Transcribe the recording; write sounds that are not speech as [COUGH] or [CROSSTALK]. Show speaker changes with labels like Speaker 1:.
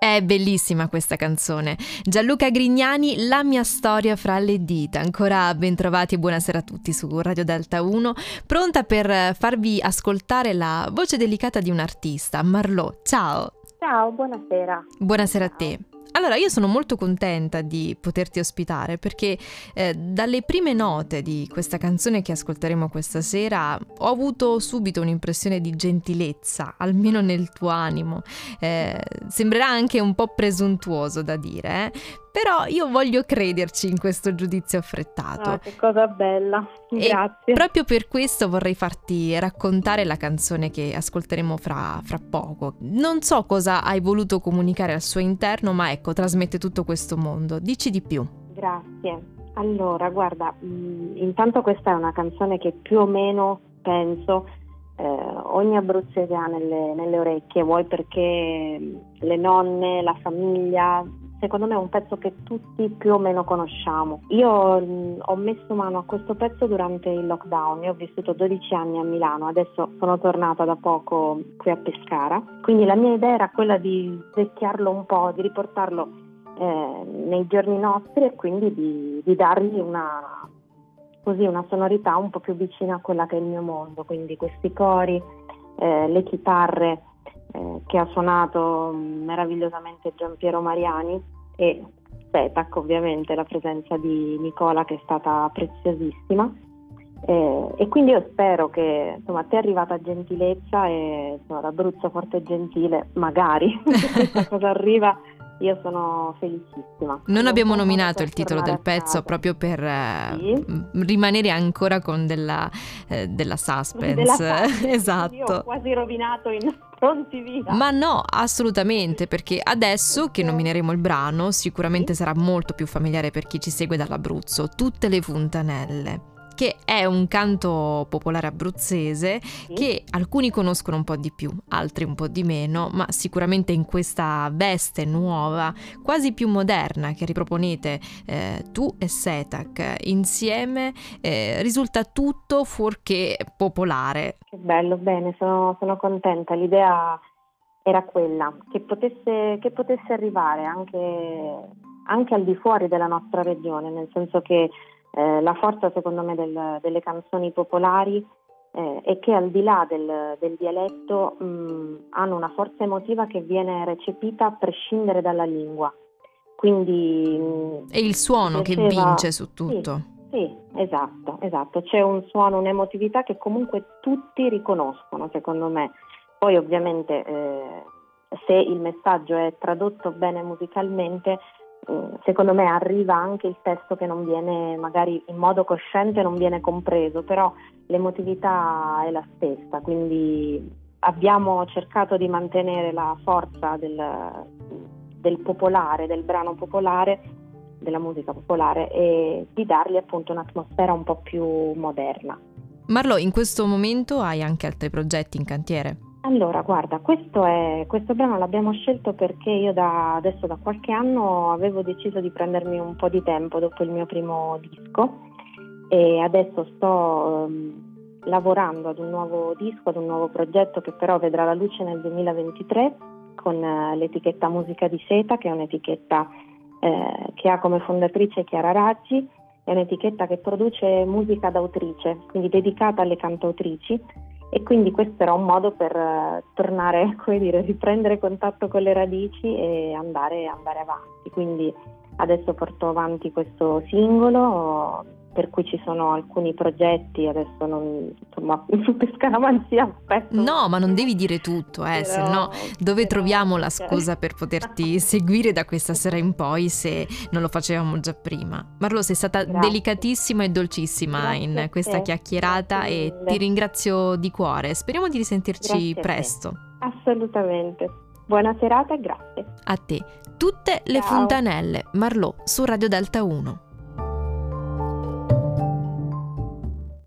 Speaker 1: È bellissima questa canzone. Gianluca Grignani, La mia storia fra le dita. Ancora ben trovati e buonasera a tutti su Radio Delta 1, pronta per farvi ascoltare la voce delicata di un artista, Marlò. Ciao.
Speaker 2: Ciao, buonasera.
Speaker 1: Buonasera a te. Allora, io sono molto contenta di poterti ospitare perché eh, dalle prime note di questa canzone che ascolteremo questa sera ho avuto subito un'impressione di gentilezza, almeno nel tuo animo. Eh, sembrerà anche un po' presuntuoso da dire, eh? Però io voglio crederci in questo giudizio affrettato.
Speaker 2: Ah, che cosa bella, grazie.
Speaker 1: E proprio per questo vorrei farti raccontare la canzone che ascolteremo fra, fra poco. Non so cosa hai voluto comunicare al suo interno, ma ecco, trasmette tutto questo mondo. Dici di più.
Speaker 2: Grazie. Allora, guarda, mh, mm, intanto questa è una canzone che più o meno penso eh, ogni abruzzese ha nelle, nelle orecchie, vuoi perché le nonne, la famiglia secondo me è un pezzo che tutti più o meno conosciamo. Io mh, ho messo mano a questo pezzo durante il lockdown, io ho vissuto 12 anni a Milano, adesso sono tornata da poco qui a Pescara, quindi la mia idea era quella di vecchiarlo un po', di riportarlo eh, nei giorni nostri e quindi di, di dargli una, così, una sonorità un po' più vicina a quella che è il mio mondo, quindi questi cori, eh, le chitarre eh, che ha suonato meravigliosamente Giampiero Mariani e Petac ovviamente la presenza di Nicola che è stata preziosissima. Eh, e quindi io spero che insomma a te è arrivata gentilezza e insomma, l'Abruzzo forte e gentile magari [LAUGHS] questa cosa arriva io sono felicissima.
Speaker 1: Non abbiamo nominato il titolo del pezzo proprio per sì. rimanere ancora con della, eh, della suspense. Della [LAUGHS] suspense. esatto. Io
Speaker 2: ho quasi rovinato in [LAUGHS] pronti via.
Speaker 1: Ma no, assolutamente, perché adesso che nomineremo il brano sicuramente sarà molto più familiare per chi ci segue dall'Abruzzo. Tutte le fontanelle che è un canto popolare abruzzese sì. che alcuni conoscono un po' di più, altri un po' di meno, ma sicuramente in questa veste nuova, quasi più moderna che riproponete eh, tu e Setac insieme, eh, risulta tutto fuorché popolare.
Speaker 2: Che bello, bene, sono, sono contenta. L'idea era quella, che potesse, che potesse arrivare anche, anche al di fuori della nostra regione, nel senso che eh, la forza secondo me del, delle canzoni popolari eh, è che al di là del, del dialetto mh, hanno una forza emotiva che viene recepita a prescindere dalla lingua. Quindi,
Speaker 1: mh, è il suono piaceva... che vince su tutto.
Speaker 2: Sì, sì, esatto, esatto. C'è un suono, un'emotività che comunque tutti riconoscono, secondo me. Poi ovviamente eh, se il messaggio è tradotto bene musicalmente, secondo me arriva anche il testo che non viene magari in modo cosciente non viene compreso, però l'emotività è la stessa, quindi abbiamo cercato di mantenere la forza del, del popolare, del brano popolare, della musica popolare e di dargli appunto un'atmosfera un po' più moderna.
Speaker 1: Marlo, in questo momento hai anche altri progetti in cantiere?
Speaker 2: Allora, guarda, questo, è, questo brano l'abbiamo scelto perché io da, adesso da qualche anno avevo deciso di prendermi un po' di tempo dopo il mio primo disco e adesso sto um, lavorando ad un nuovo disco, ad un nuovo progetto che però vedrà la luce nel 2023 con uh, l'etichetta Musica di Seta, che è un'etichetta eh, che ha come fondatrice Chiara Raggi, è un'etichetta che produce musica d'autrice, quindi dedicata alle cantautrici e quindi questo era un modo per uh, tornare, [LAUGHS] come dire, riprendere contatto con le radici e andare, andare avanti. Quindi adesso porto avanti questo singolo per cui ci sono alcuni progetti, adesso non, insomma, [LAUGHS] per scaramanzia aspetto.
Speaker 1: No, ma non devi dire tutto, eh, se no dove però, troviamo la scusa per poterti [LAUGHS] seguire da questa sera in poi se non lo facevamo già prima? Marlo, sei stata Grazie. delicatissima e dolcissima Grazie in questa chiacchierata e ti ringrazio di cuore. Speriamo di risentirci
Speaker 2: Grazie
Speaker 1: presto.
Speaker 2: Assolutamente. Buona serata e grazie.
Speaker 1: A te. Tutte le Ciao. fontanelle, Marlò su Radio Delta 1.